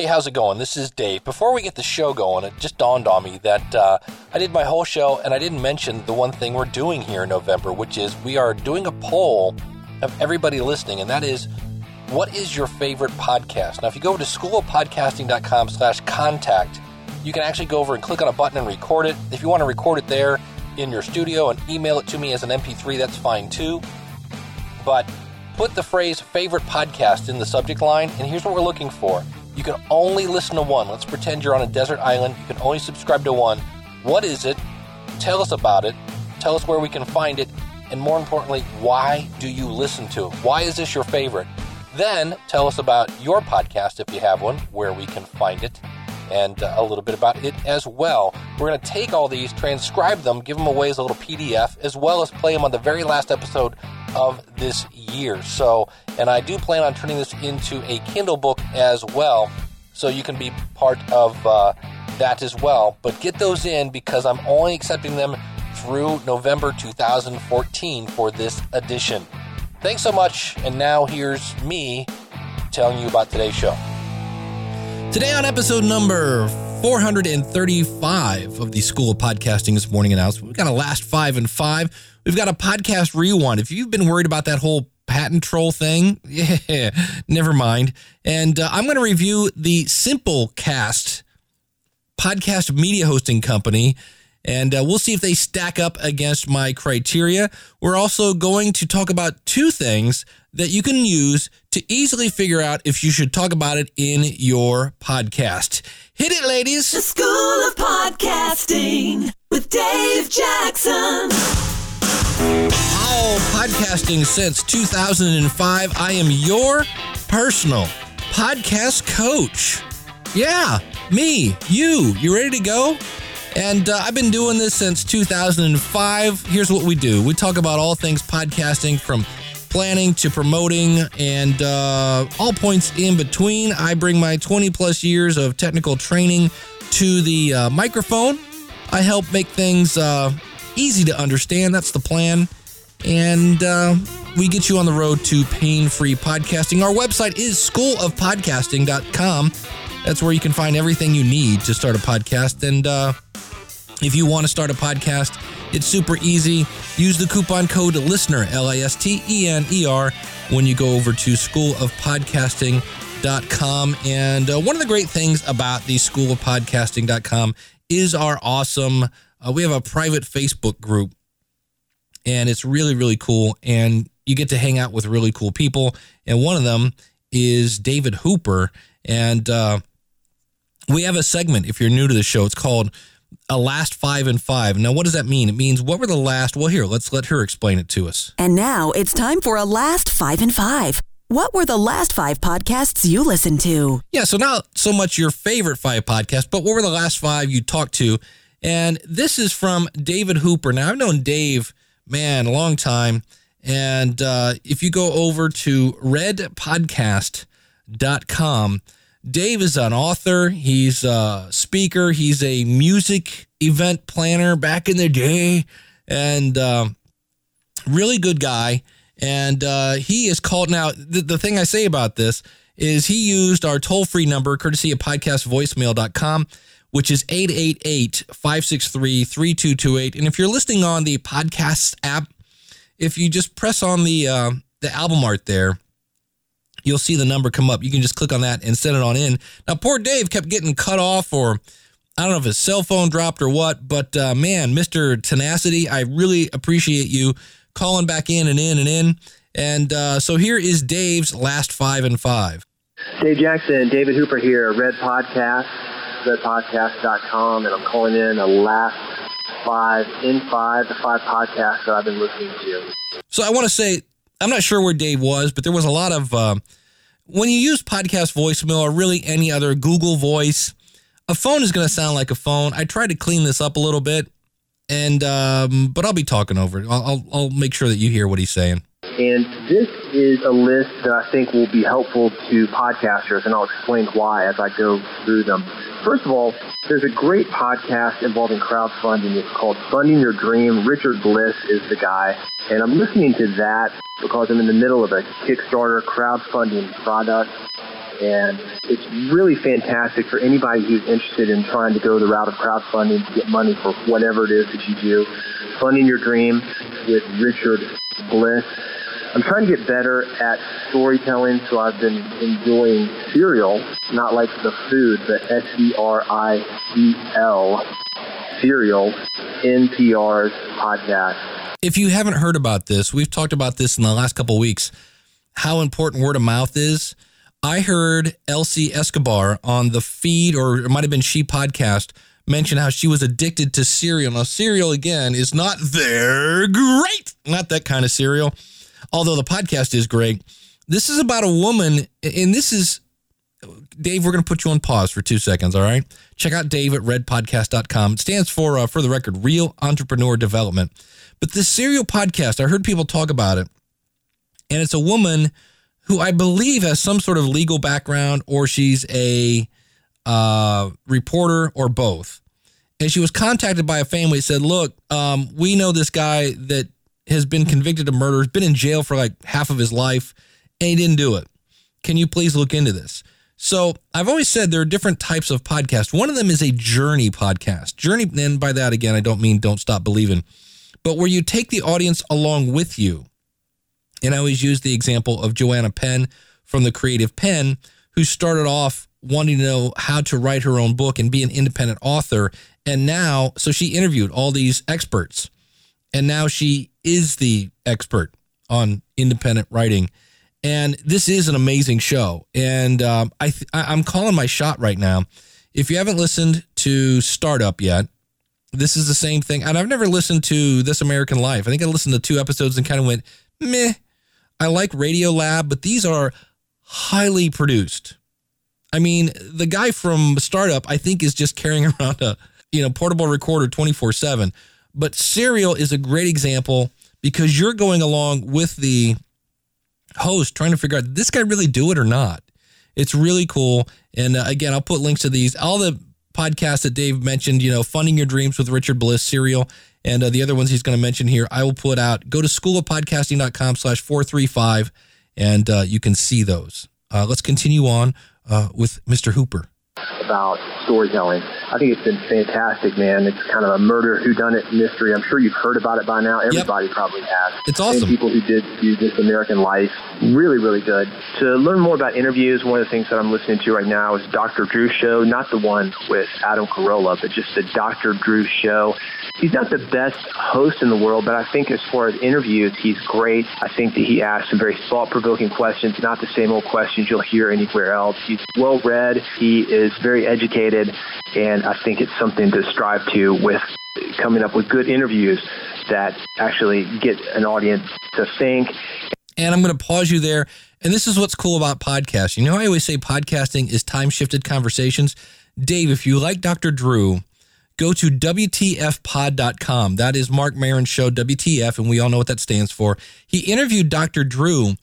Hey, how's it going? This is Dave. Before we get the show going, it just dawned on me that uh, I did my whole show and I didn't mention the one thing we're doing here in November, which is we are doing a poll of everybody listening, and that is what is your favorite podcast? Now, if you go to schoolofpodcasting.com slash contact, you can actually go over and click on a button and record it. If you want to record it there in your studio and email it to me as an MP3, that's fine too. But put the phrase favorite podcast in the subject line, and here's what we're looking for. You can only listen to one. Let's pretend you're on a desert island. You can only subscribe to one. What is it? Tell us about it. Tell us where we can find it. And more importantly, why do you listen to it? Why is this your favorite? Then tell us about your podcast if you have one, where we can find it, and uh, a little bit about it as well. We're going to take all these, transcribe them, give them away as a little PDF, as well as play them on the very last episode of this year. So, and I do plan on turning this into a Kindle book as well, so you can be part of uh, that as well. But get those in because I'm only accepting them through November 2014 for this edition. Thanks so much, and now here's me telling you about today's show. Today on episode number 435 of the School of Podcasting this morning announcement, we've got a last five and five. We've got a podcast rewind. If you've been worried about that whole patent troll thing, yeah, never mind. And uh, I'm going to review the Simplecast podcast media hosting company and uh, we'll see if they stack up against my criteria. We're also going to talk about two things that you can use to easily figure out if you should talk about it in your podcast. Hit it, ladies. The School of Podcasting with Dave Jackson. All podcasting since 2005. I am your personal podcast coach. Yeah, me, you. You ready to go? And uh, I've been doing this since 2005. Here's what we do we talk about all things podcasting from planning to promoting and uh, all points in between. I bring my 20 plus years of technical training to the uh, microphone. I help make things uh, easy to understand. That's the plan. And uh, we get you on the road to pain free podcasting. Our website is schoolofpodcasting.com. That's where you can find everything you need to start a podcast. And uh, if you want to start a podcast, it's super easy. Use the coupon code LISTENER, L I S T E N E R, when you go over to schoolofpodcasting.com. And uh, one of the great things about the schoolofpodcasting.com is our awesome, uh, we have a private Facebook group, and it's really, really cool. And you get to hang out with really cool people. And one of them is David Hooper. And uh, we have a segment, if you're new to the show, it's called a last five and five. Now, what does that mean? It means what were the last? Well, here, let's let her explain it to us. And now it's time for a last five and five. What were the last five podcasts you listened to? Yeah, so not so much your favorite five podcasts, but what were the last five you talked to? And this is from David Hooper. Now, I've known Dave, man, a long time. And uh, if you go over to redpodcast.com, Dave is an author, he's a speaker, he's a music event planner back in the day, and uh, really good guy. And uh, he is called now. The, the thing I say about this is he used our toll free number, courtesy of podcastvoicemail.com, which is 888 563 3228. And if you're listening on the podcast app, if you just press on the uh, the album art there, you'll see the number come up. You can just click on that and send it on in. Now, poor Dave kept getting cut off, or I don't know if his cell phone dropped or what, but uh, man, Mr. Tenacity, I really appreciate you calling back in and in and in. And uh, so here is Dave's last five and five. Dave Jackson, David Hooper here, Red Podcast, redpodcast.com, and I'm calling in a last five in five, the five podcasts that I've been listening to. So I want to say I'm not sure where Dave was, but there was a lot of uh, when you use podcast voicemail or really any other Google Voice, a phone is going to sound like a phone. I tried to clean this up a little bit, and um, but I'll be talking over it. I'll, I'll, I'll make sure that you hear what he's saying. And this is a list that I think will be helpful to podcasters, and I'll explain why as I go through them. First of all, there's a great podcast involving crowdfunding. It's called Funding Your Dream. Richard Bliss is the guy. And I'm listening to that because I'm in the middle of a Kickstarter crowdfunding product. and it's really fantastic for anybody who's interested in trying to go the route of crowdfunding to get money for whatever it is that you do. Funding Your Dream with Richard Bliss. I'm trying to get better at storytelling, so I've been enjoying Serial, not like the food, but S E R I E L, Serial, NPR's podcast. If you haven't heard about this, we've talked about this in the last couple weeks, how important word of mouth is. I heard Elsie Escobar on the feed, or it might have been She podcast, mention how she was addicted to cereal. Now, Serial, again, is not their great, not that kind of Serial, although the podcast is great. This is about a woman, and this is, Dave, we're going to put you on pause for two seconds, all right? Check out Dave at redpodcast.com. It stands for, uh, for the record, Real Entrepreneur Development. But this serial podcast, I heard people talk about it, and it's a woman who I believe has some sort of legal background or she's a uh, reporter or both. And she was contacted by a family that said, Look, um, we know this guy that has been convicted of murder, has been in jail for like half of his life, and he didn't do it. Can you please look into this? So I've always said there are different types of podcasts. One of them is a journey podcast. Journey, and by that, again, I don't mean don't stop believing, but where you take the audience along with you. And I always use the example of Joanna Penn from the Creative Penn, who started off wanting to know how to write her own book and be an independent author. And now, so she interviewed all these experts, and now she is the expert on independent writing. And this is an amazing show. And um, I th- I'm calling my shot right now. If you haven't listened to Startup yet, this is the same thing. And I've never listened to This American Life. I think I listened to two episodes and kind of went, meh. I like Radio Lab, but these are highly produced. I mean, the guy from Startup, I think, is just carrying around a you know portable recorder 24 7. But Serial is a great example because you're going along with the host trying to figure out this guy really do it or not. It's really cool. And uh, again, I'll put links to these. All the podcasts that Dave mentioned, you know, Funding Your Dreams with Richard Bliss, Serial, and uh, the other ones he's going to mention here, I will put out. Go to schoolofpodcasting.com slash 435 and uh, you can see those. Uh, let's continue on uh, with Mr. Hooper. About storytelling. I think it's been fantastic, man. It's kind of a murder whodunit mystery. I'm sure you've heard about it by now. Everybody yep. probably has. It's awesome. And people who did do This American Life, really, really good. To learn more about interviews, one of the things that I'm listening to right now is Dr. Drew Show, not the one with Adam Carolla, but just the Dr. Drew Show. He's not the best host in the world, but I think as far as interviews, he's great. I think that he asks some very thought-provoking questions, not the same old questions you'll hear anywhere else. He's well-read. He is very educated, and I think it's something to strive to with coming up with good interviews that actually get an audience to think. And I'm going to pause you there. And this is what's cool about podcasting. You know, I always say podcasting is time shifted conversations. Dave, if you like Dr. Drew, go to WTFpod.com. That is Marc Maron's show, WTF, and we all know what that stands for. He interviewed Dr. Drew.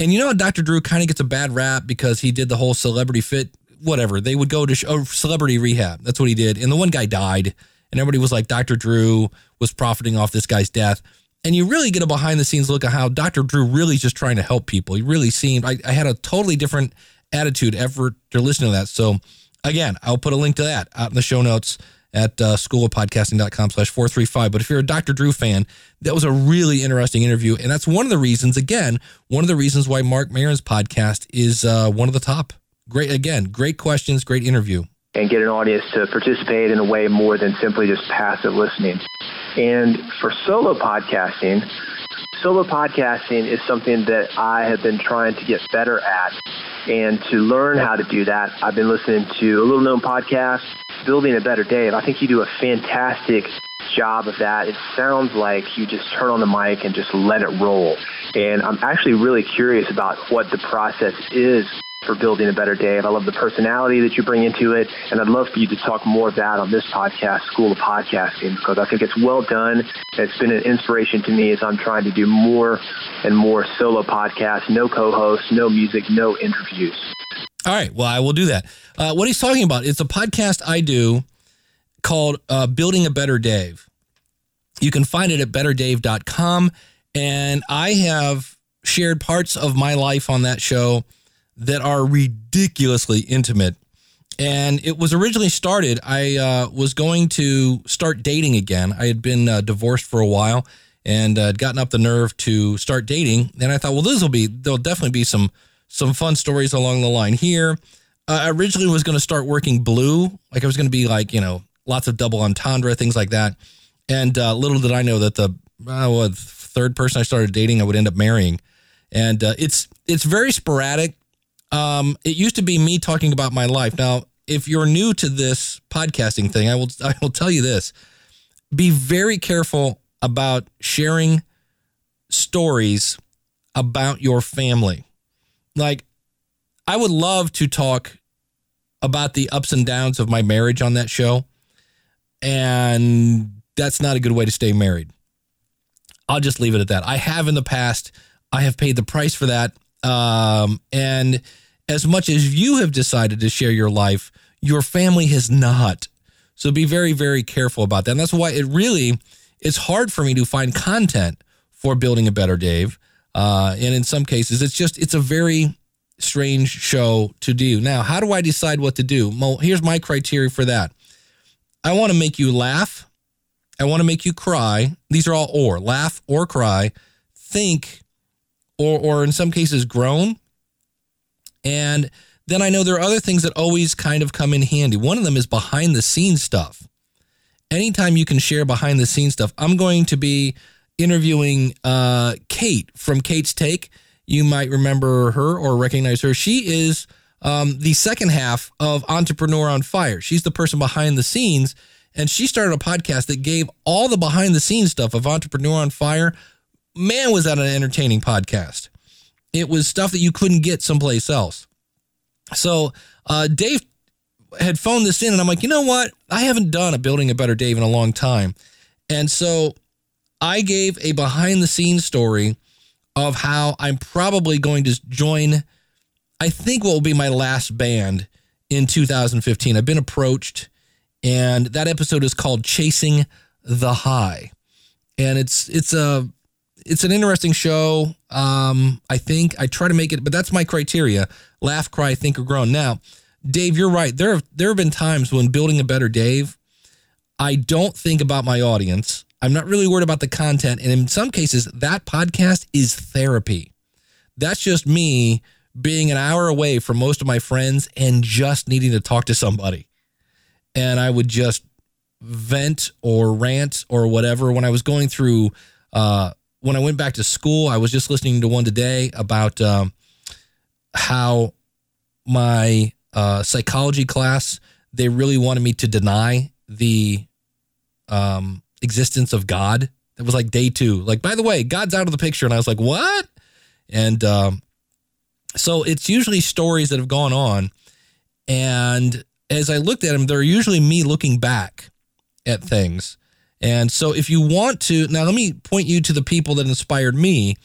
And you know, Dr. Drew kind of gets a bad rap because he did the whole celebrity fit whatever. They would go to sh- oh, celebrity rehab. That's what he did. And the one guy died, and everybody was like, Dr. Drew was profiting off this guy's death. And you really get a behind the scenes look at how Dr. Drew really is just trying to help people. He really seemed, I, I had a totally different attitude ever to listen to that. So, again, I'll put a link to that out in the show notes at uh, schoolofpodcasting.com slash 435. But if you're a Dr. Drew fan, that was a really interesting interview. And that's one of the reasons, again, one of the reasons why Marc Maron's podcast is uh, one of the top Great, again, great questions, great interview. And get an audience to participate in a way more than simply just passive listening. And for solo podcasting, solo podcasting is something that I have been trying to get better at. And to learn how to do that, I've been listening to a little known podcast, Building a Better Dave. I think you do a fantastic job of that. It sounds like you just turn on the mic and just let it roll. And I'm actually really curious about what the process is for building a better Dave. I love the personality that you bring into it, and I'd love for you to talk more of that on this podcast, School of Podcasting, because I think it's well done. It's been an inspiration to me as I'm trying to do more and more solo podcasts, no co-hosts, no music, no interviews. All right, well, I will do that. Uh, what he's talking about, it's a podcast I do called uh, Building a Better Dave. You can find it at betterdave.com. And I have shared parts of my life on that show that are ridiculously intimate. And it was originally started, I uh, was going to start dating again. I had been uh, divorced for a while and uh, had gotten up the nerve to start dating. And I thought, well, this will be, there'll definitely be some some fun stories along the line here. I originally was going to start working blue, like I was going to be like, you know, lots of double entendre, things like that. And uh, little did I know that the uh, third person I started dating, I would end up marrying. And uh, it's it's very sporadic. Um, it used to be me talking about my life. Now, if you're new to this podcasting thing, I will I will tell you this: be very careful about sharing stories about your family. Like, I would love to talk about the ups and downs of my marriage on that show. And that's not a good way to stay married. I'll just leave it at that. I have in the past, I have paid the price for that. Um, and as much as you have decided to share your life, your family has not. So be very, very careful about that. And that's why it really it's hard for me to find content for building a better Dave. Uh, and in some cases, it's just it's a very strange show to do. Now, how do I decide what to do? Well, here's my criteria for that. I want to make you laugh. I want to make you cry. These are all or laugh or cry, think, or or in some cases groan. And then I know there are other things that always kind of come in handy. One of them is behind the scenes stuff. Anytime you can share behind the scenes stuff, I'm going to be interviewing uh, Kate from Kate's Take. You might remember her or recognize her. She is um, the second half of Entrepreneur on Fire. She's the person behind the scenes, and she started a podcast that gave all the behind the scenes stuff of Entrepreneur on Fire. Man, was that an entertaining podcast! It was stuff that you couldn't get someplace else. So uh, Dave had phoned this in, and I'm like, you know what? I haven't done a building a better Dave in a long time, and so I gave a behind the scenes story of how I'm probably going to join. I think what will be my last band in 2015. I've been approached, and that episode is called "Chasing the High," and it's it's a it's an interesting show. Um, I think I try to make it, but that's my criteria: laugh, cry, think, or groan. Now, Dave, you're right. There have there have been times when building a better Dave, I don't think about my audience. I'm not really worried about the content, and in some cases, that podcast is therapy. That's just me being an hour away from most of my friends and just needing to talk to somebody. And I would just vent or rant or whatever. When I was going through, uh, when I went back to school, I was just listening to one today about um, how my uh, psychology class, they really wanted me to deny the um, existence of God. It was like day two. Like, by the way, God's out of the picture. And I was like, what? And um, so it's usually stories that have gone on. And as I looked at them, they're usually me looking back at things. And so if you want to, now let me point you to the people that inspired me.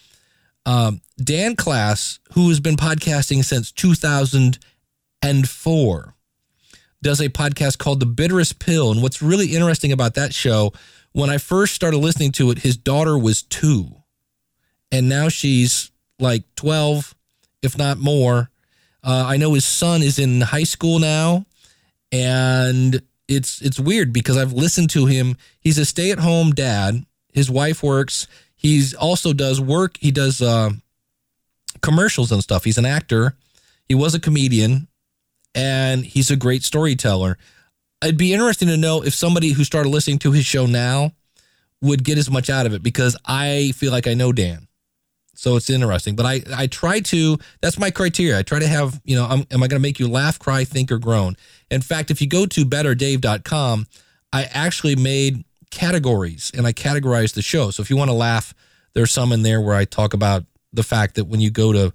Um, Dan Klass, who has been podcasting since 2004, does a podcast called The Bitterest Pill. And what's really interesting about that show, when I first started listening to it, his daughter was two. And now she's like 12, if not more. Uh, I know his son is in high school now. And it's it's weird because I've listened to him. He's a stay-at-home dad. His wife works. He's also does work. He does uh, commercials and stuff. He's an actor. He was a comedian, and he's a great storyteller. It'd be interesting to know if somebody who started listening to his show now would get as much out of it because I feel like I know Dan. So it's interesting. But I, I try to, that's my criteria. I try to have, you know, I'm, am I going to make you laugh, cry, think, or groan? In fact, if you go to betterdave.com, I actually made categories and I categorized the show. So if you want to laugh, there's some in there where I talk about the fact that when you go to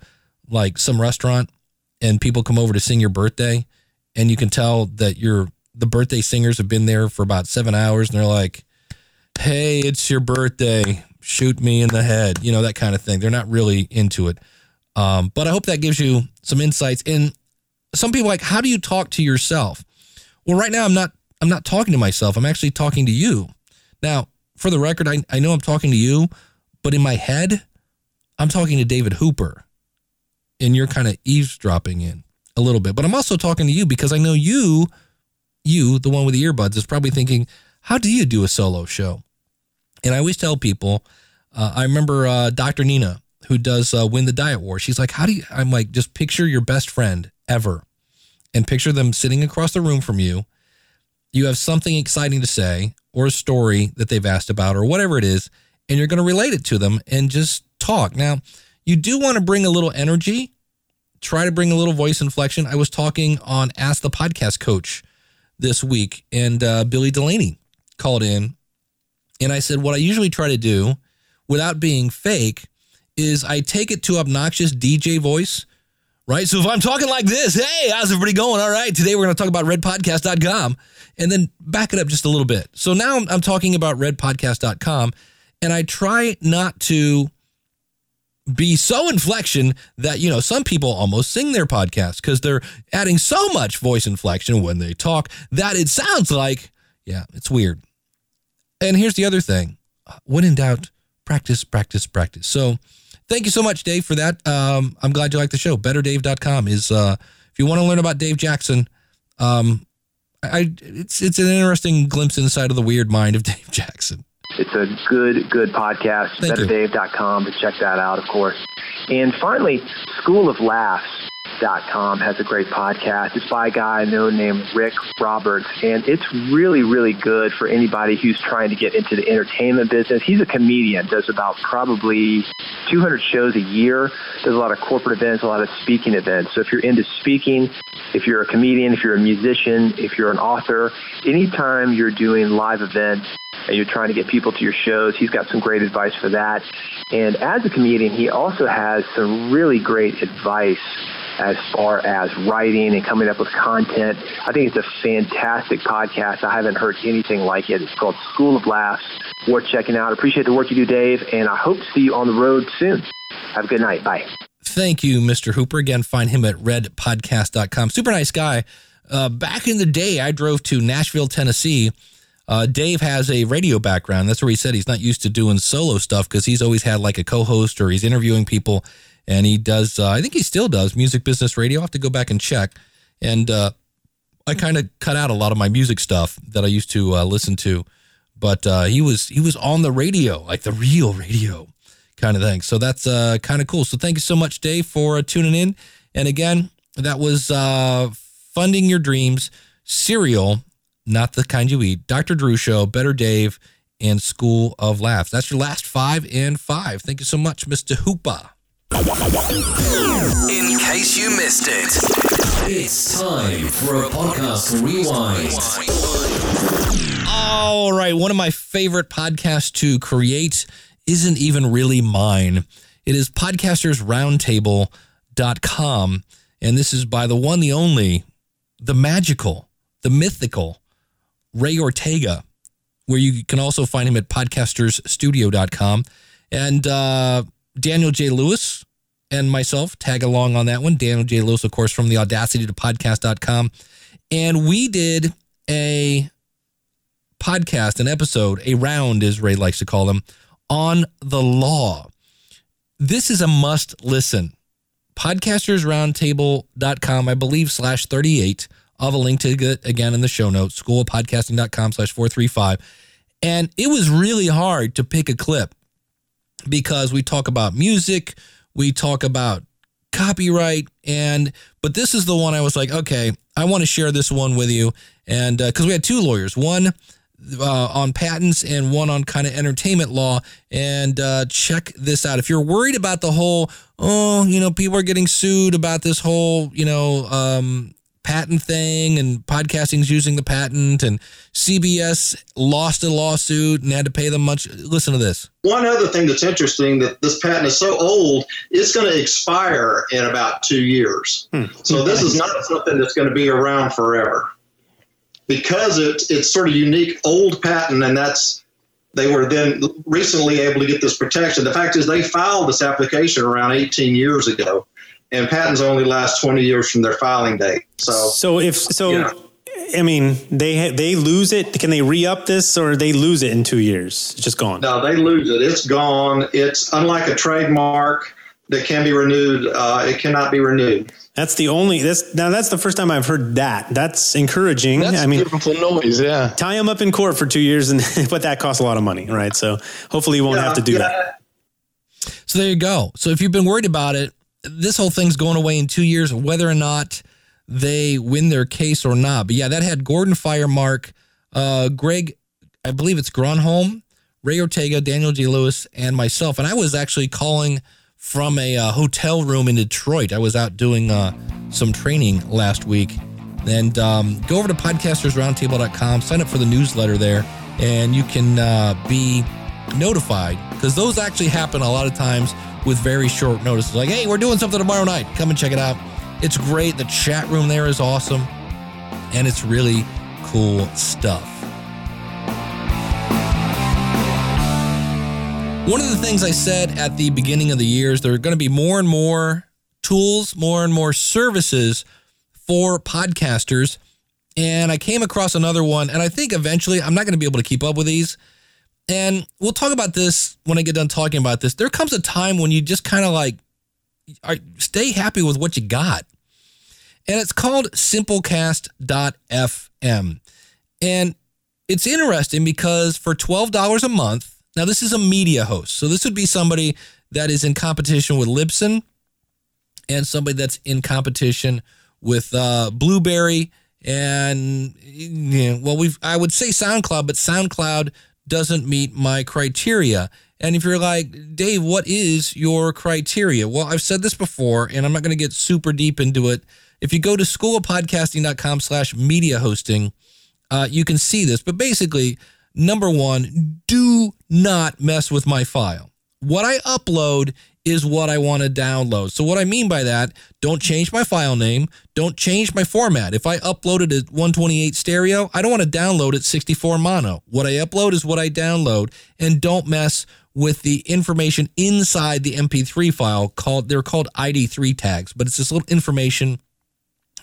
like some restaurant and people come over to sing your birthday and you can tell that your the birthday singers have been there for about seven hours and they're like, Hey, it's your birthday shoot me in the head, you know, that kind of thing. They're not really into it. Um, but I hope that gives you some insights. And some people like, how do you talk to yourself? Well, right now I'm not I'm not talking to myself. I'm actually talking to you. Now, for the record, I, I know I'm talking to you, but in my head, I'm talking to David Hooper. and you're kind of eavesdropping in a little bit. But I'm also talking to you because I know you, you, the one with the earbuds, is probably thinking, how do you do a solo show? And I always tell people, uh, I remember uh, Dr. Nina, who does uh, Win the Diet War. She's like, how do you, I'm like, just picture your best friend ever and picture them sitting across the room from you. You have something exciting to say or a story that they've asked about or whatever it is, and you're going to relate it to them and just talk. Now, you do want to bring a little energy, try to bring a little voice inflection. I was talking on Ask the Podcast Coach this week, and uh, Billy Delaney called in, and I said, What I usually try to do without being fake is I take it to obnoxious DJ voice right? So if I'm talking like this, hey, how's everybody going? All right, today we're going to talk about redpodcast.com and then back it up just a little bit. So now I'm, I'm talking about redpodcast.com and I try not to be so inflection that, you know, some people almost sing their podcast because they're adding so much voice inflection when they talk that it sounds like, yeah, it's weird. And here's the other thing when in doubt, practice, practice, practice. So, thank you so much, Dave, for that. Um, I'm glad you like the show. BetterDave.com is uh, if you want to learn about Dave Jackson. Um, I it's it's an interesting glimpse inside of the weird mind of Dave Jackson. It's a good, good podcast. BetterDave.com to check that out, of course. And finally, School of Laughs. Com has a great podcast. It's by a guy I know named Rick Roberts, and it's really, really good for anybody who's trying to get into the entertainment business. He's a comedian, does about probably 200 shows a year, does a lot of corporate events, a lot of speaking events. So if you're into speaking, if you're a comedian, if you're a musician, if you're an author, anytime you're doing live events and you're trying to get people to your shows, he's got some great advice for that. And as a comedian, he also has some really great advice as far as writing and coming up with content. I think it's a fantastic podcast. I haven't heard anything like it. It's called School of Laughs. Worth checking out. Appreciate the work you do, Dave, and I hope to see you on the road soon. Have a good night. Bye. Thank you, Mr. Hooper. Again, find him at redpodcast.com. Super nice guy. Uh, back in the day, I drove to Nashville, Tennessee. Uh, Dave has a radio background. That's where he said he's not used to doing solo stuff because he's always had like a co host or he's interviewing people. And he does, uh, I think he still does music business radio. I'll have to go back and check. And uh, I kind of cut out a lot of my music stuff that I used to uh, listen to. But uh, he was he was on the radio, like the real radio kind of thing. So that's uh, kind of cool. So thank you so much, Dave, for uh, tuning in. And again, that was Funding Your Dreams, Serial, not the kind you eat, Dr. Drew Show, Better Dave, and School of Laughs. That's your last five and five. Thank you so much, Mr. Hooper. In case you missed it, it's time for a podcast rewind. All right. One of my favorite podcasts to create isn't even really mine. It is podcastersroundtable.com. And this is by the one, the only, the magical, the mythical Ray Ortega, where you can also find him at podcastersstudio.com. And uh, Daniel J. Lewis and myself tag along on that one. Daniel J. Lewis, of course, from the audacity to podcast.com. And we did a podcast, an episode, a round, as Ray likes to call them, on the law. This is a must listen. Podcastersroundtable.com, I believe, slash 38. I'll have a link to it again in the show notes, schoolofpodcasting.com slash 435. And it was really hard to pick a clip because we talk about music, we talk about copyright, and but this is the one I was like, okay, I want to share this one with you, and because we had two lawyers, one uh, on patents and one on kind of entertainment law. And uh, check this out. If you're worried about the whole, oh, you know, people are getting sued about this whole, you know, um, patent thing and podcasting's using the patent and CBS lost a lawsuit and had to pay them much. Listen to this. One other thing that's interesting that this patent is so old, it's going to expire in about two years. Hmm. So this is not something that's going to be around forever because it, it's sort of unique old patent and that's they were then recently able to get this protection. The fact is they filed this application around 18 years ago and patents only last 20 years from their filing date. So So if so, Yeah. I mean, they they lose it. Can they re up this, or they lose it in two years? It's just gone. No, they lose it. It's gone. It's unlike a trademark. that can be renewed, uh, it cannot be renewed. That's the only. That's now. That's the first time I've heard that. That's encouraging. That's I mean, beautiful noise. Yeah. tie him up in court for two years, and but that costs a lot of money, right? So hopefully you won't Yeah, have to do yeah. that. So there you go. So if you've been worried about it, this whole thing's going away in two years, whether or not they win their case or not. But yeah, that had Gordon Firemark, uh, Greg, I believe it's Gronholm, Ray Ortega, Daniel J. Lewis, and myself. And I was actually calling from a uh, hotel room in Detroit. I was out doing uh, some training last week. And um, go over to podcastersroundtable.com, sign up for the newsletter there, and you can uh, be notified because those actually happen a lot of times with very short notice. Like, hey, we're doing something tomorrow night. Come and check it out. It's great. The chat room there is awesome, and it's really cool stuff. One of the things I said at the beginning of the year is there are going to be more and more tools, more and more services for podcasters. And I came across another one, and I think eventually I'm not going to be able to keep up with these. And we'll talk about this when I get done talking about this. There comes a time when you just kind of like stay happy with what you got. And it's called simplecast.fm. And it's interesting because for $12 a month, now this is a media host. So this would be somebody that is in competition with Libsyn and somebody that's in competition with uh, Blubrry and you know, well, we've I would say SoundCloud, but SoundCloud doesn't meet my criteria. And if you're like, Dave, what is your criteria? Well, I've said this before, and I'm not going to get super deep into it. If you go to schoolofpodcasting.com slash media hosting, uh, you can see this. But basically, number one, do not mess with my file. What I upload is what I want to download. So what I mean by that, don't change my file name, don't change my format. If I uploaded at 128 stereo, I don't want to download at 64 mono. What I upload is what I download and don't mess with the information inside the MP3 file called they're called ID3 tags, but it's this little information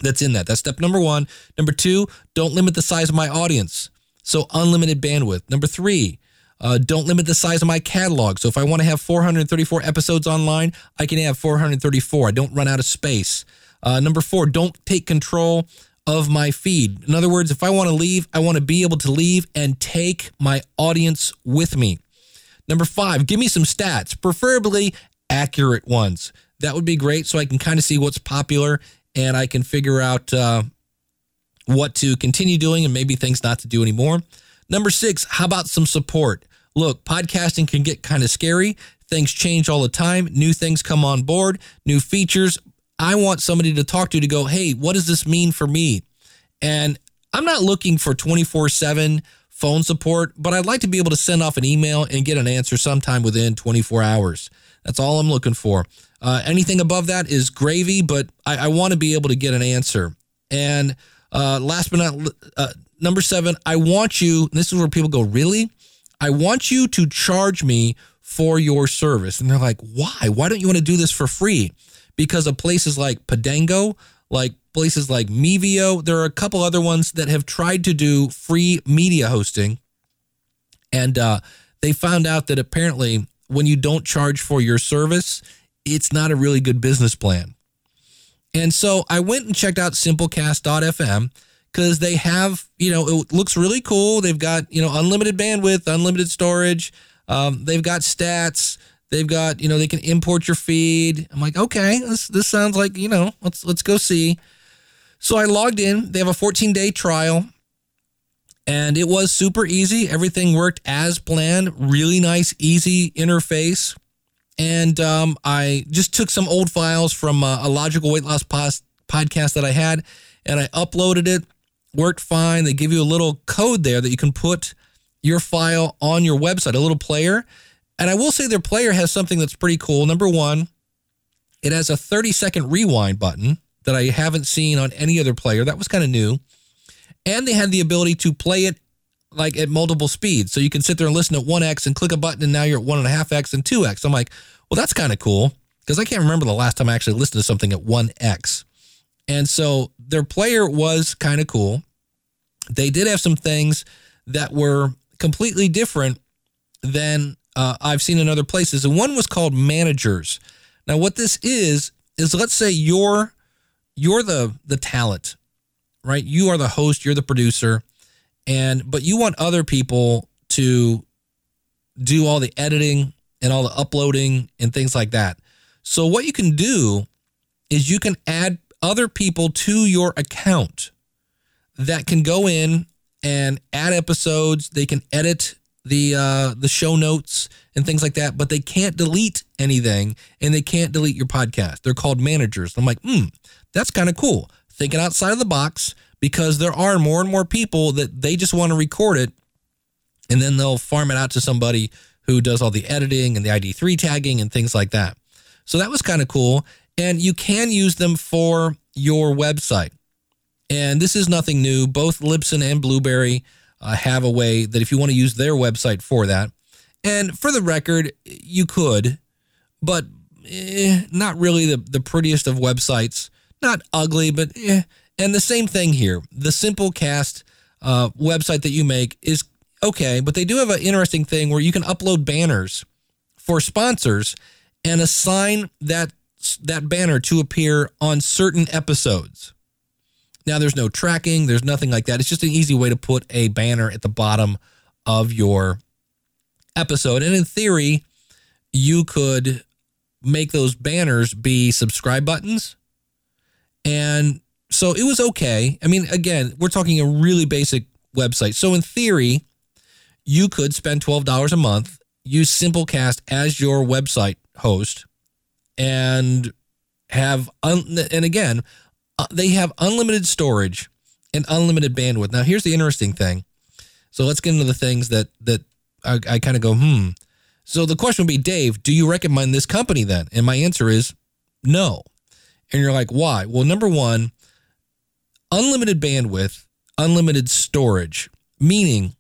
that's in that. That's step number 1. Number 2, don't limit the size of my audience. So unlimited bandwidth. Number 3, uh, don't limit the size of my catalog. So if I want to have 434 episodes online, I can have 434. I don't run out of space. Uh, number four, don't take control of my feed. In other words, if I want to leave, I want to be able to leave and take my audience with me. Number five, give me some stats, preferably accurate ones. That would be great so I can kind of see what's popular and I can figure out uh, what to continue doing and maybe things not to do anymore. Number six, how about some support? Look, podcasting can get kind of scary. Things change all the time. New things come on board, new features. I want somebody to talk to to go, hey, what does this mean for me? And I'm not looking for 24 7 phone support, but I'd like to be able to send off an email and get an answer sometime within 24 hours. That's all I'm looking for. Uh, anything above that is gravy, but I, I want to be able to get an answer. And uh, last but not uh, number seven, I want you. This is where people go, really? I want you to charge me for your service. And they're like, why? Why don't you want to do this for free? Because of places like Podango, like places like Mevio. There are a couple other ones that have tried to do free media hosting. And uh, they found out that apparently when you don't charge for your service, it's not a really good business plan. And so I went and checked out simplecast.fm because they have, you know, it looks really cool. They've got, you know, unlimited bandwidth, unlimited storage. Um, they've got stats. They've got, you know, they can import your feed. I'm like, okay, this this sounds like, you know, let's let's go see. So I logged in. They have a 14 day trial, and it was super easy. Everything worked as planned. Really nice, easy interface. And um, I just took some old files from uh, a logical weight loss pos- podcast that I had, and I uploaded it. Worked fine. They give you a little code there that you can put your file on your website, a little player. And I will say their player has something that's pretty cool. Number one, it has a 30 second rewind button that I haven't seen on any other player. That was kind of new. And they had the ability to play it like at multiple speeds. So you can sit there and listen at 1x and click a button, and now you're at 1.5x and 2x. I'm like, well, that's kind of cool because I can't remember the last time I actually listened to something at 1x. And so their player was kind of cool. They did have some things that were completely different than uh, I've seen in other places. And one was called managers. Now, what this is is let's say you're you're the the talent, right? You are the host, you're the producer, and but you want other people to do all the editing and all the uploading and things like that. So what you can do is you can add other people to your account that can go in and add episodes. They can edit the uh, the show notes and things like that, but they can't delete anything and they can't delete your podcast. They're called managers. I'm like, hmm, that's kind of cool. Thinking outside of the box because there are more and more people that they just want to record it and then they'll farm it out to somebody who does all the editing and the ID3 tagging and things like that. So that was kind of cool. And you can use them for your website. And this is nothing new. Both Libsyn and Blubrry uh, have a way that if you want to use their website for that, and for the record, you could, but eh, not really the, the prettiest of websites. Not ugly, but eh. And the same thing here. The Simplecast uh, website that you make is okay, but they do have an interesting thing where you can upload banners for sponsors and assign that that banner to appear on certain episodes. Now there's no tracking, there's nothing like that. It's just an easy way to put a banner at the bottom of your episode. And in theory, you could make those banners be subscribe buttons. And so it was okay. I mean, again, we're talking a really basic website. So in theory, you could spend $12 a month, use Simplecast as your website host, and have, un- and again, uh, they have unlimited storage and unlimited bandwidth. Now, here's the interesting thing. So let's get into the things that, that I, I kind of go, hmm. So the question would be, Dave, do you recommend this company then? And my answer is no. And you're like, why? Well, number one, unlimited bandwidth, unlimited storage, meaning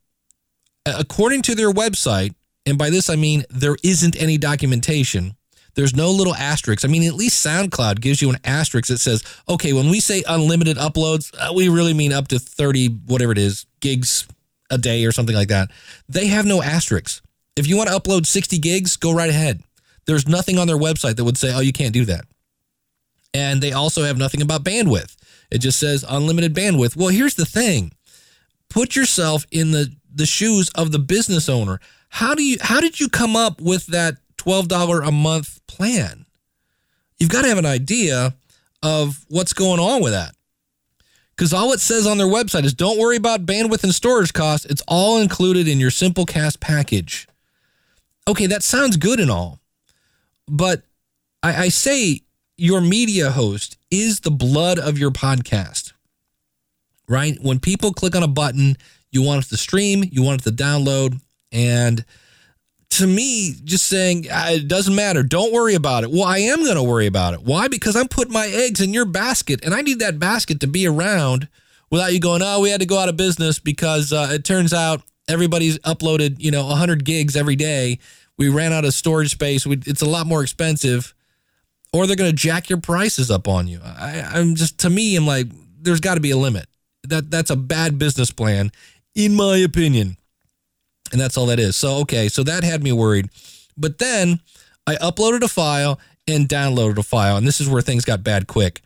according to their website, and by this I mean there isn't any documentation. There's no little asterisks. I mean, at least SoundCloud gives you an asterisk that says, okay, when we say unlimited uploads, uh, we really mean up to 30, whatever it is, gigs a day or something like that. They have no asterisks. If you want to upload 60 gigs, go right ahead. There's nothing on their website that would say, oh, you can't do that. And they also have nothing about bandwidth. It just says unlimited bandwidth. Well, here's the thing put yourself in the the shoes of the business owner. How do you how did you come up with that $12 a month plan? You've got to have an idea of what's going on with that. Cuz all it says on their website is don't worry about bandwidth and storage costs. It's all included in your Simplecast package. Okay, that sounds good and all. But I, I say your media host is the blood of your podcast. Right? When people click on a button, you want it to stream, you want it to download. And to me, just saying it doesn't matter. Don't worry about it. Well, I am going to worry about it. Why? Because I'm putting my eggs in your basket, and I need that basket to be around without you going, oh, we had to go out of business because uh, it turns out everybody's uploaded, you know, 100 gigs every day. We ran out of storage space. We, it's a lot more expensive. Or they're going to jack your prices up on you. I, I'm just, to me, I'm like, there's got to be a limit. That That's a bad business plan in my opinion. And that's all that is. So, okay, so that had me worried. But then I uploaded a file and downloaded a file. And this is where things got bad quick.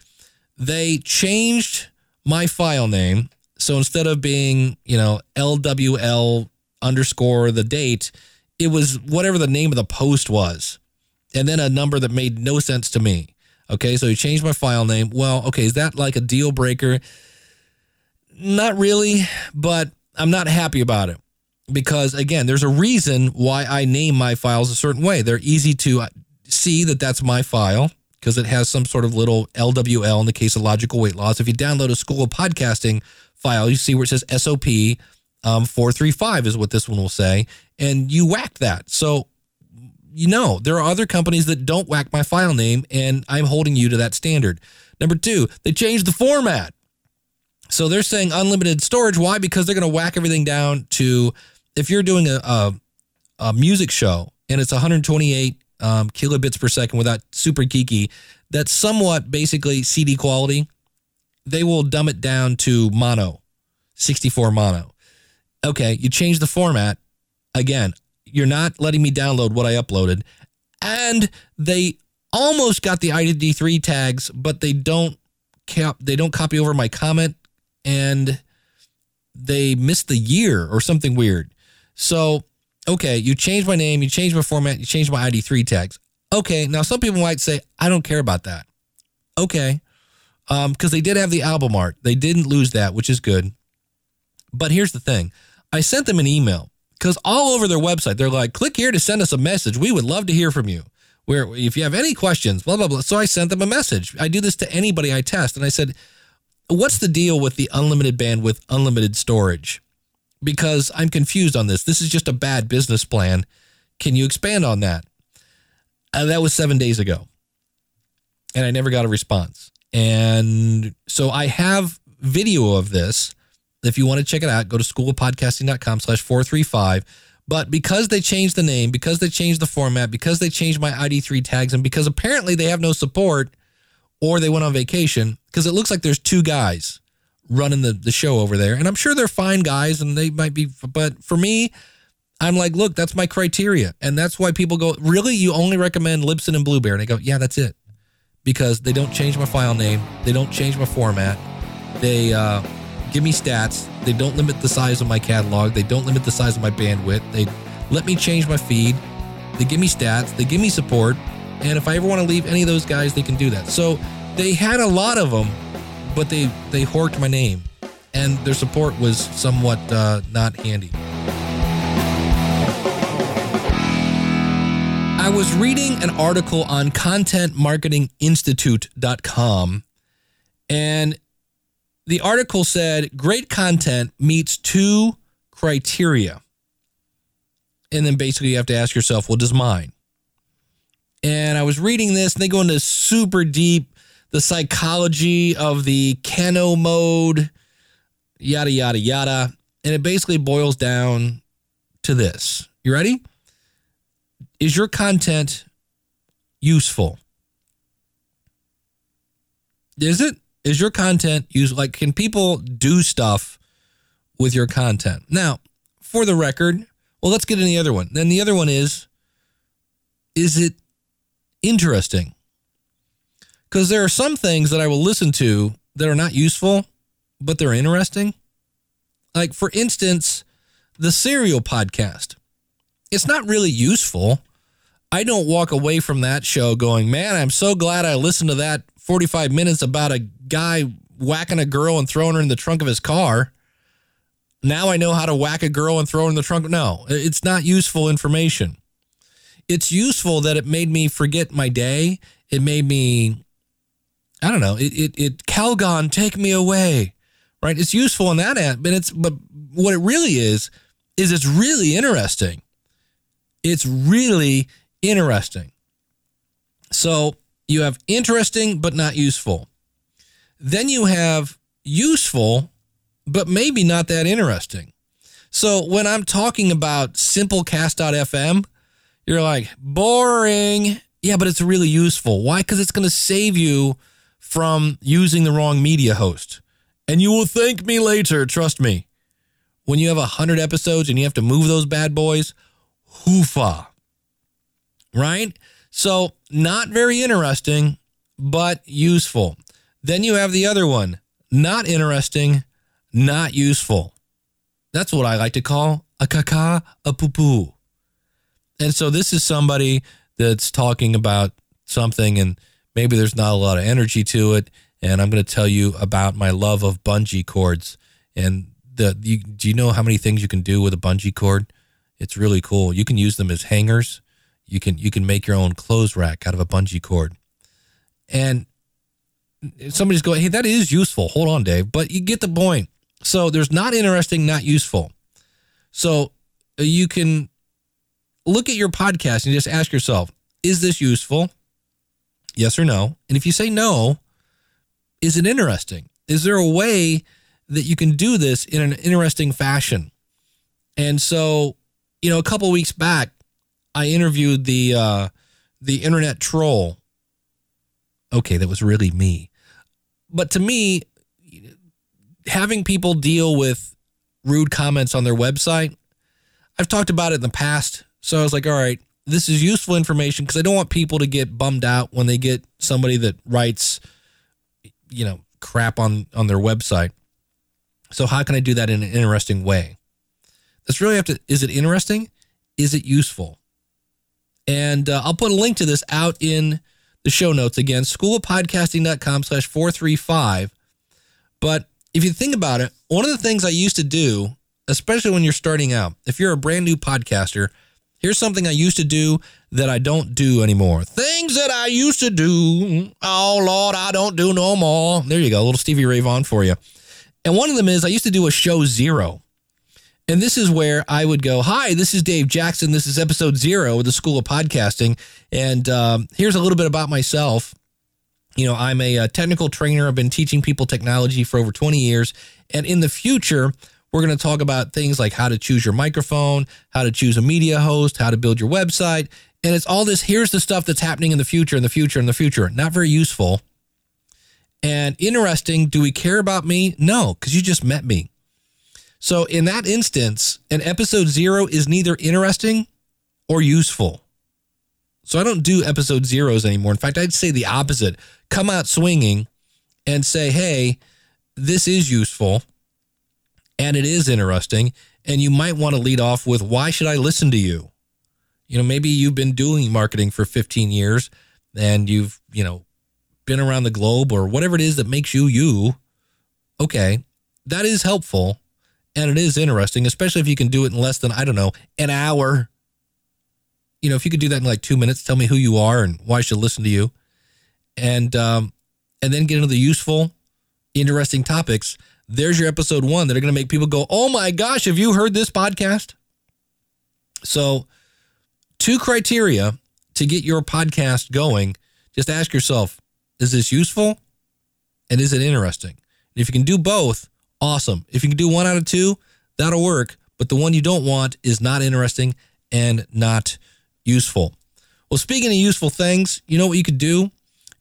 They changed my file name. So instead of being, you know, LWL underscore the date, it was whatever the name of the post was. And then a number that made no sense to me. Okay, so he changed my file name. Well, okay, is that like a deal breaker? Not really, but I'm not happy about it because again, there's a reason why I name my files a certain way. They're easy to uh, see that that's my file because it has some sort of little LWL in the case of logical weight loss. If you download a school of podcasting file, you see where it says SOP um, 435 is what this one will say, and you whack that. So you know, there are other companies that don't whack my file name, and I'm holding you to that standard. Number two, they changed the format. So they're saying unlimited storage. Why? Because they're going to whack everything down to if you're doing a, a, a music show and it's 128 um, kilobits per second without super geeky, that's somewhat basically CD quality. They will dumb it down to mono, 64 mono. Okay, you change the format. Again, you're not letting me download what I uploaded. And they almost got the ID3 tags, but they don't cap they don't copy over my comment and they missed the year or something weird. So, okay, you changed my name, you changed my format, you changed my ID3 tags. Okay, now some people might say, I don't care about that. Okay. Um, because they did have the album art. They didn't lose that, which is good. But here's the thing. I sent them an email because all over their website, they're like, click here to send us a message. We would love to hear from you. Where if you have any questions, blah, blah, blah. So I sent them a message. I do this to anybody I test. And I said, What's the deal with the unlimited bandwidth, unlimited storage? Because I'm confused on this. This is just a bad business plan. Can you expand on that? Uh, that was seven days ago. And I never got a response. And so I have video of this. If you want to check it out, go to schoolofpodcasting.com slash 435. But because they changed the name, because they changed the format, because they changed my ID3 tags, and because apparently they have no support or they went on vacation, because it looks like there's two guys running the, the show over there. And I'm sure they're fine guys and they might be, but for me, I'm like, look, that's my criteria. And that's why people go, really? You only recommend Libsyn and Blubrry? And I go, yeah, that's it. Because they don't change my file name, they don't change my format, they uh, give me stats, they don't limit the size of my catalog, they don't limit the size of my bandwidth, they let me change my feed, they give me stats, they give me support. And if I ever want to leave any of those guys, they can do that. So they had a lot of them, but they they horked my name, and their support was somewhat uh, not handy. I was reading an article on contentmarketinginstitute.com and the article said great content meets two criteria. And then basically you have to ask yourself, well, does mine? And I was reading this and they go into super deep the psychology of the Kano model, yada, yada, yada. And it basically boils down to this. You ready? Is your content useful? Is it? Is your content useful? Like, can people do stuff with your content? Now, for the record, well, let's get in the other one. Then the other one is, is it interesting? Because there are some things that I will listen to that are not useful, but they're interesting. Like, for instance, the Serial podcast. It's not really useful. I don't walk away from that show going, man, I'm so glad I listened to that 45 minutes about a guy whacking a girl and throwing her in the trunk of his car. Now I know how to whack a girl and throw her in the trunk. No, it's not useful information. It's useful that it made me forget my day. It made me, I don't know, it, it, it Calgon, take me away, right? It's useful in that end, but it's, but what it really is, is it's really interesting. It's really interesting. So you have interesting but not useful. Then you have useful but maybe not that interesting. So when I'm talking about simplecast.fm, you're like, boring. Yeah, but it's really useful. Why? Because it's going to save you from using the wrong media host. And you will thank me later, trust me. When you have 100 episodes and you have to move those bad boys, hoofa right? So, not very interesting, but useful. Then you have the other one, not interesting, not useful. That's what I like to call a caca, a poo poo. And so, this is somebody that's talking about something, and maybe there's not a lot of energy to it. And I'm going to tell you about my love of bungee cords. And the you, do you know how many things you can do with a bungee cord? It's really cool. You can use them as hangers you can you can make your own clothes rack out of a bungee cord. And somebody's going, hey, that is useful. Hold on, Dave. But you get the point. So there's not interesting, not useful. So you can look at your podcast and just ask yourself, is this useful? Yes or no? And if you say no, is it interesting? Is there a way that you can do this in an interesting fashion? And so, you know, a couple weeks back, I interviewed the uh, the internet troll. Okay, that was really me. But to me, having people deal with rude comments on their website, I've talked about it in the past. So I was like, all right, this is useful information because I don't want people to get bummed out when they get somebody that writes, you know, crap on on their website. So how can I do that in an interesting way? That's really have to. Is it interesting? Is it useful? And uh, I'll put a link to this out in the show notes again, schoolofpodcasting.com slash 435. But if you think about it, one of the things I used to do, especially when you're starting out, if you're a brand new podcaster, here's something I used to do that I don't do anymore. Things that I used to do. Oh, Lord, I don't do no more. There you go, a little Stevie Ray Vaughan for you. And one of them is I used to do a show zero. And this is where I would go, Hi, this is Dave Jackson. This is episode zero of the School of Podcasting. And um, here's a little bit about myself. You know, I'm a, a technical trainer. I've been teaching people technology for over 20 years. And in the future, we're going to talk about things like how to choose your microphone, how to choose a media host, how to build your website. And it's all this here's the stuff that's happening in the future, in the future, in the future. Not very useful. And interesting. Do we care about me? No, because you just met me. So in that instance, an episode zero is neither interesting or useful. So I don't do episode zeros anymore. In fact, I'd say the opposite. Come out swinging and say, hey, this is useful and it is interesting. And you might want to lead off with, why should I listen to you? You know, maybe you've been doing marketing for 15 years and you've, you know, been around the globe or whatever it is that makes you you. Okay, that is helpful and it is interesting, especially if you can do it in less than, I don't know, an hour. You know, if you could do that in like two minutes, tell me who you are and why I should listen to you. And um, and then get into the useful, interesting topics. There's your episode one that are going to make people go, "Oh my gosh, have you heard this podcast?" So, two criteria to get your podcast going. Just ask yourself, is this useful? And is it interesting? If you can do both, awesome. If you can do one out of two, that'll work. But the one you don't want is not interesting and not useful. Well, speaking of useful things, you know what you could do?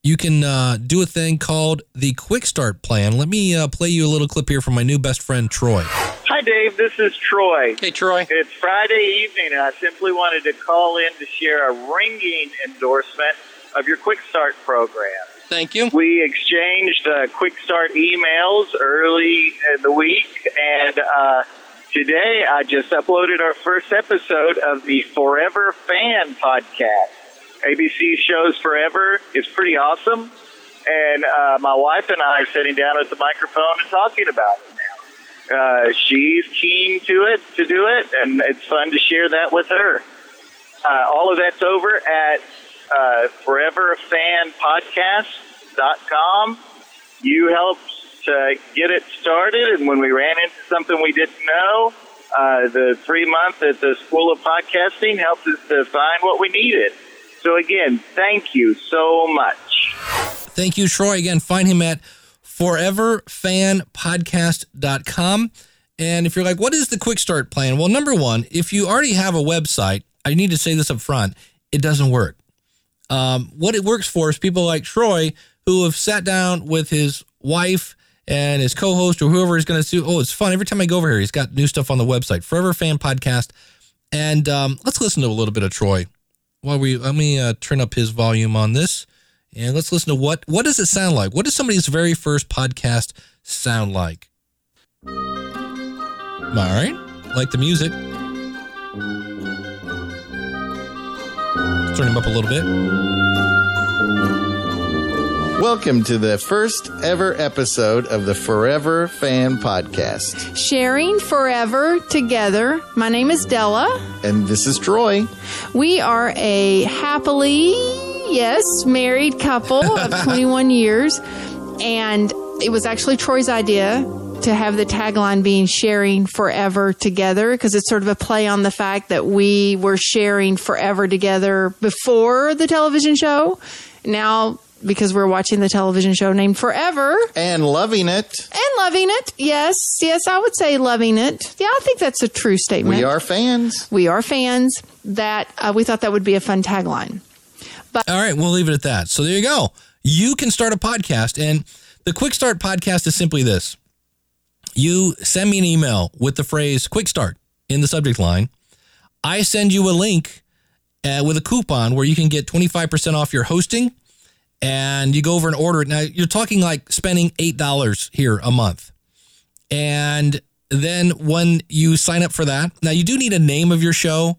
You can uh, do a thing called the Quick Start Plan. Let me uh, play you a little clip here from my new best friend, Troy. Hi, Dave. This is Troy. Hey, Troy. It's Friday evening, and I simply wanted to call in to share a ringing endorsement of your Quick Start program. Thank you. We exchanged uh, Quick Start emails early in the week, and uh, today I just uploaded our first episode of the Forever Fan podcast. ABC shows Forever is pretty awesome, and uh, my wife and I are sitting down at the microphone and talking about it now. Uh, she's keen to it to do it, and it's fun to share that with her. Uh, all of that's over at uh, foreverfanpodcast.com. You helped to get it started, and when we ran into something we didn't know, uh, the three months at the School of Podcasting helped us to find what we needed. So again, thank you so much. Thank you, Troy. Again, find him at foreverfanpodcast.com. And if you're like, what is the quick start plan? Well, number one, if you already have a website, I need to say this up front, it doesn't work. Um, what it works for is people like Troy who have sat down with his wife and his co-host or whoever is going to do. Oh, it's fun. Every time I go over here, he's got new stuff on the website, Forever Fan Podcast. And um, let's listen to a little bit of Troy. While we let me uh, turn up his volume on this, and let's listen to what what does it sound like? What does somebody's very first podcast sound like? All right, like the music. Let's turn him up a little bit. Welcome to the first ever episode of the Forever Fan Podcast. Sharing forever together. My name is Della. And this is Troy. We are a happily, yes, married couple of 21 years. And it was actually Troy's idea to have the tagline being sharing forever together because it's sort of a play on the fact that we were sharing forever together before the television show. Now, because we're watching the television show named Forever And loving it. and loving it. Yes, yes, I would say loving it. Yeah, I think that's a true statement. We are fans. We are fans. That uh, we thought that would be a fun tagline. But All right, we'll leave it at that. So there you go. You can start a podcast. And the Quick Start podcast is simply this you send me an email with the phrase Quick Start in the subject line. I send you a link uh, with a coupon where you can get 25% off your hosting and you go over and order it. Now, you're talking like spending $8 here a month. And then when you sign up for that, now you do need a name of your show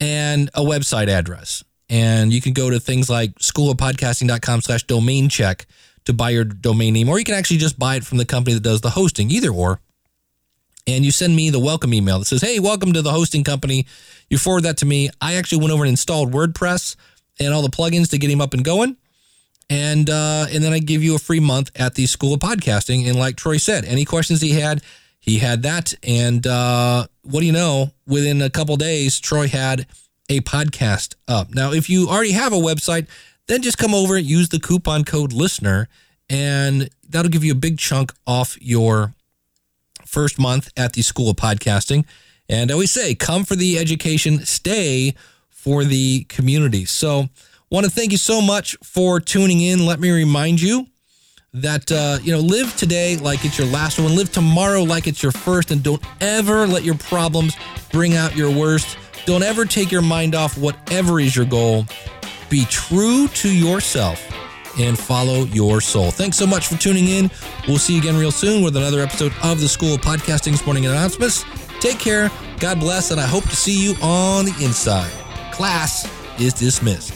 and a website address. And you can go to things like schoolofpodcasting.com slash domain check to buy your domain name, or you can actually just buy it from the company that does the hosting, either or. And you send me the welcome email that says, Hey, welcome to the hosting company. You forward that to me. I actually went over and installed WordPress and all the plugins to get him up and going. And uh, and then I give you a free month at the School of Podcasting. And like Troy said, any questions he had, he had that. And uh, what do you know? Within a couple days, Troy had a podcast up. Now, if you already have a website, then just come over, and use the coupon code listener, and that'll give you a big chunk off your first month at the School of Podcasting. And I always say, come for the education, stay for the community. So, want to thank you so much for tuning in. Let me remind you that uh, you know, live today like it's your last one, live tomorrow like it's your first, and don't ever let your problems bring out your worst. Don't ever take your mind off whatever is your goal. Be true to yourself and follow your soul. Thanks so much for tuning in. We'll see you again real soon with another episode of the School of Podcasting's Morning Announcements. Take care, God bless, and I hope to see you on the inside. Class is dismissed.